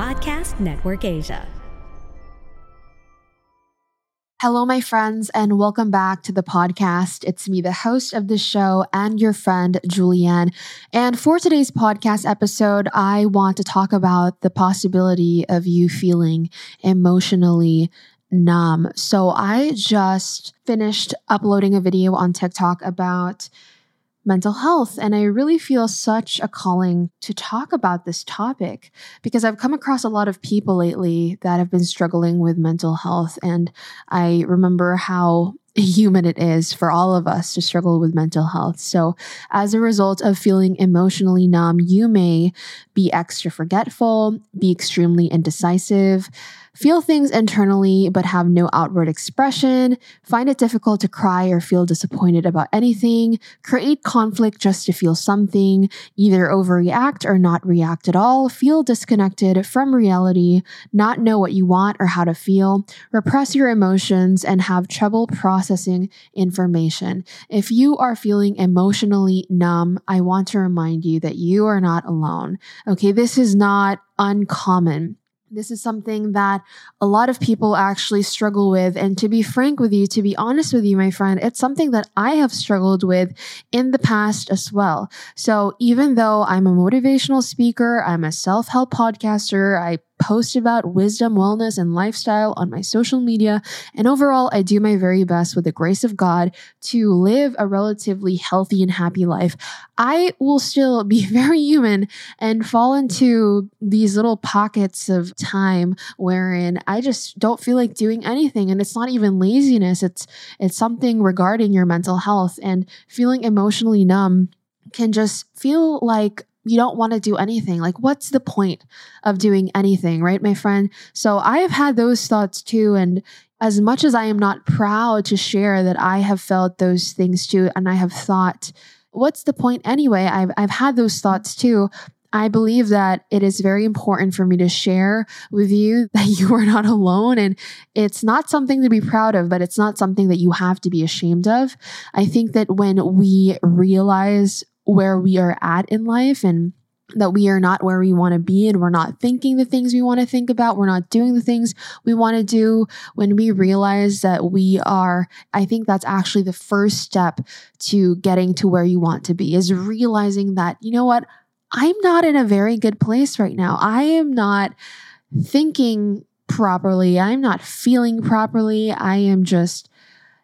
Podcast Network Asia. Hello, my friends, and welcome back to the podcast. It's me, the host of the show, and your friend, Julianne. And for today's podcast episode, I want to talk about the possibility of you feeling emotionally numb. So I just finished uploading a video on TikTok about mental health. And I really feel such a calling to talk about this topic because I've come across a lot of people lately that have been struggling with mental health. And I remember how human it is for all of us to struggle with mental health. So, as a result of feeling emotionally numb, you may be extra forgetful, be extremely indecisive, feel things internally but have no outward expression, find it difficult to cry or feel disappointed about anything, create conflict just to feel something, either overreact or not react at all, feel disconnected from reality, not know what you want or how to feel, repress your emotions, and have trouble processing information. If you are feeling emotionally numb, I want to remind you that you are not alone. Okay, this is not uncommon. This is something that a lot of people actually struggle with. And to be frank with you, to be honest with you, my friend, it's something that I have struggled with in the past as well. So even though I'm a motivational speaker, I'm a self help podcaster, I post about wisdom, wellness, and lifestyle on my social media. And overall, I do my very best with the grace of God to live a relatively healthy and happy life. I will still be very human and fall into these little pockets of time wherein I just don't feel like doing anything. And it's not even laziness. It's, it's something regarding your mental health and feeling emotionally numb can just feel like you don't want to do anything. Like, what's the point of doing anything, right, my friend? So I have had those thoughts too. And as much as I am not proud to share that I have felt those things too, and I have thought, what's the point anyway? I've, I've had those thoughts too. I believe that it is very important for me to share with you that you are not alone. And it's not something to be proud of, but it's not something that you have to be ashamed of. I think that when we realize where we are at in life and that we are not where we want to be and we're not thinking the things we want to think about. We're not doing the things we want to do. When we realize that we are, I think that's actually the first step to getting to where you want to be is realizing that, you know what? I'm not in a very good place right now. I am not thinking properly. I'm not feeling properly. I am just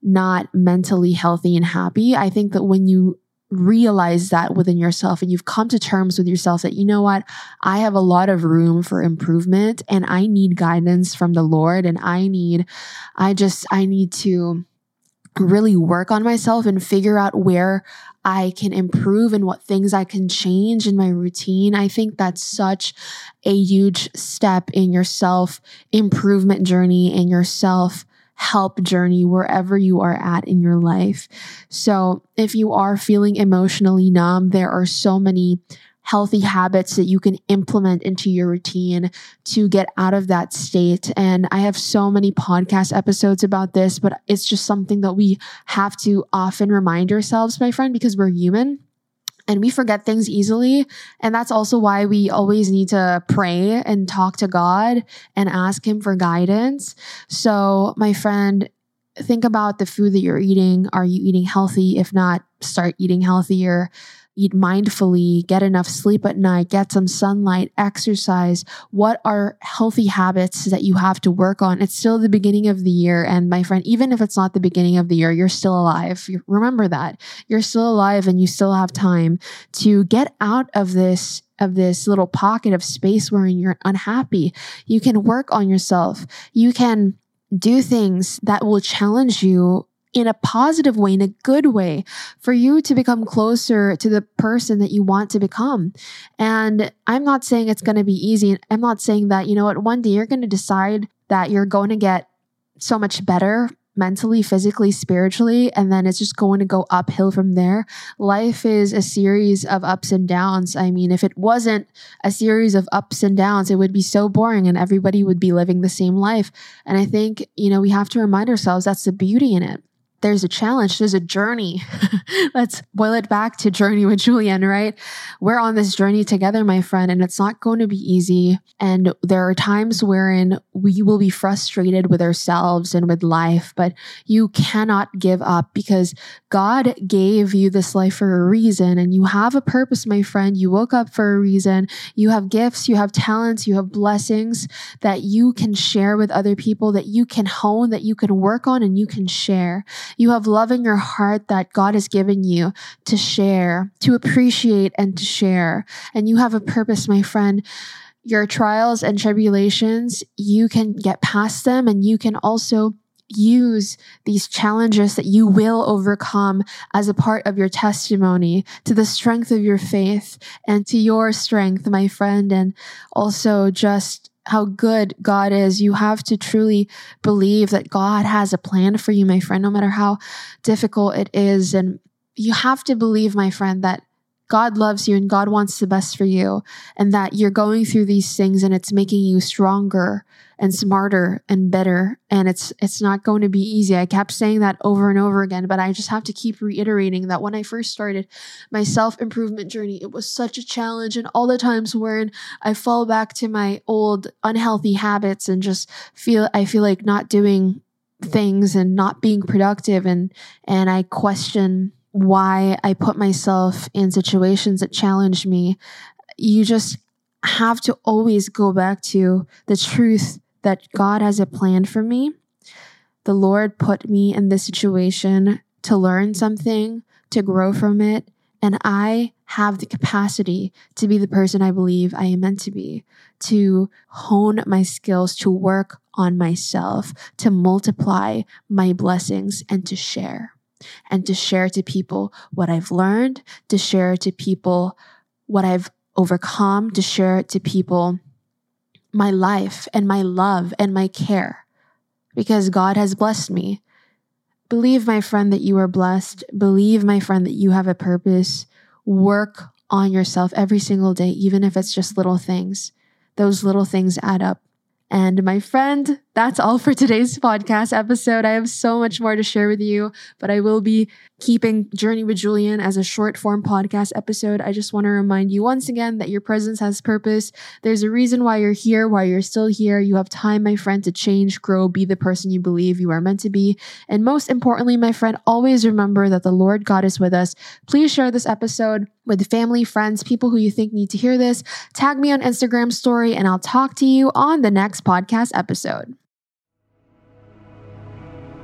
not mentally healthy and happy. I think that when you realize that within yourself and you've come to terms with yourself that, you know what, I have a lot of room for improvement and I need guidance from the Lord and I need, I just, I need to really work on myself and figure out where I can improve and what things I can change in my routine. I think that's such a huge step in your self improvement journey and your self help journey wherever you are at in your life. So, if you are feeling emotionally numb, there are so many healthy habits that you can implement into your routine to get out of that state. And I have so many podcast episodes about this, but it's just something that we have to often remind ourselves, my friend, because we're human and we forget things easily. And that's also why we always need to pray and talk to God and ask Him for guidance. So, my friend, think about the food that you're eating. Are you eating healthy? If not, start eating healthier eat mindfully, get enough sleep at night, get some sunlight, exercise. What are healthy habits that you have to work on? It's still the beginning of the year. And my friend, even if it's not the beginning of the year, you're still alive. Remember that you're still alive and you still have time to get out of this of this little pocket of space wherein you're unhappy. You can work on yourself. You can do things that will challenge you in a positive way, in a good way, for you to become closer to the person that you want to become. And I'm not saying it's going to be easy. I'm not saying that, you know what, one day you're going to decide that you're going to get so much better mentally, physically, spiritually, and then it's just going to go uphill from there. Life is a series of ups and downs. I mean, if it wasn't a series of ups and downs, it would be so boring and everybody would be living the same life. And I think, you know, we have to remind ourselves that's the beauty in it there's a challenge, there's a journey. Let's boil it back to journey with Julianne, right? We're on this journey together, my friend, and it's not going to be easy. And there are times wherein we will be frustrated with ourselves and with life, but you cannot give up because God gave you this life for a reason and you have a purpose, my friend. You woke up for a reason. You have gifts, you have talents, you have blessings that you can share with other people, that you can hone, that you can work on, and you can share. You have love in your heart that God has given you to share, to appreciate, and to share. And you have a purpose, my friend. Your trials and tribulations, you can get past them and you can also use these challenges that you will overcome as a part of your testimony to the strength of your faith and to your strength, my friend, and also just how good God is. You have to truly believe that God has a plan for you, my friend, no matter how difficult it is. And you have to believe, my friend, that God loves you and God wants the best for you, and that you're going through these things and it's making you stronger and smarter and better and it's it's not going to be easy. I kept saying that over and over again, but I just have to keep reiterating that when I first started my self-improvement journey, it was such a challenge and all the times wherein I fall back to my old unhealthy habits and just feel I feel like not doing things and not being productive and and I question why I put myself in situations that challenge me. You just have to always go back to the truth that God has a plan for me. The Lord put me in this situation to learn something, to grow from it, and I have the capacity to be the person I believe I am meant to be, to hone my skills, to work on myself, to multiply my blessings, and to share. And to share to people what I've learned, to share to people what I've overcome, to share to people my life and my love and my care because God has blessed me. Believe, my friend, that you are blessed. Believe, my friend, that you have a purpose. Work on yourself every single day, even if it's just little things. Those little things add up. And my friend, that's all for today's podcast episode. I have so much more to share with you, but I will be keeping Journey with Julianne as a short form podcast episode. I just want to remind you once again that your presence has purpose. There's a reason why you're here, why you're still here. You have time, my friend, to change, grow, be the person you believe you are meant to be. And most importantly, my friend, always remember that the Lord God is with us. Please share this episode with family, friends, people who you think need to hear this. Tag me on Instagram story and I'll talk to you on the next podcast episode.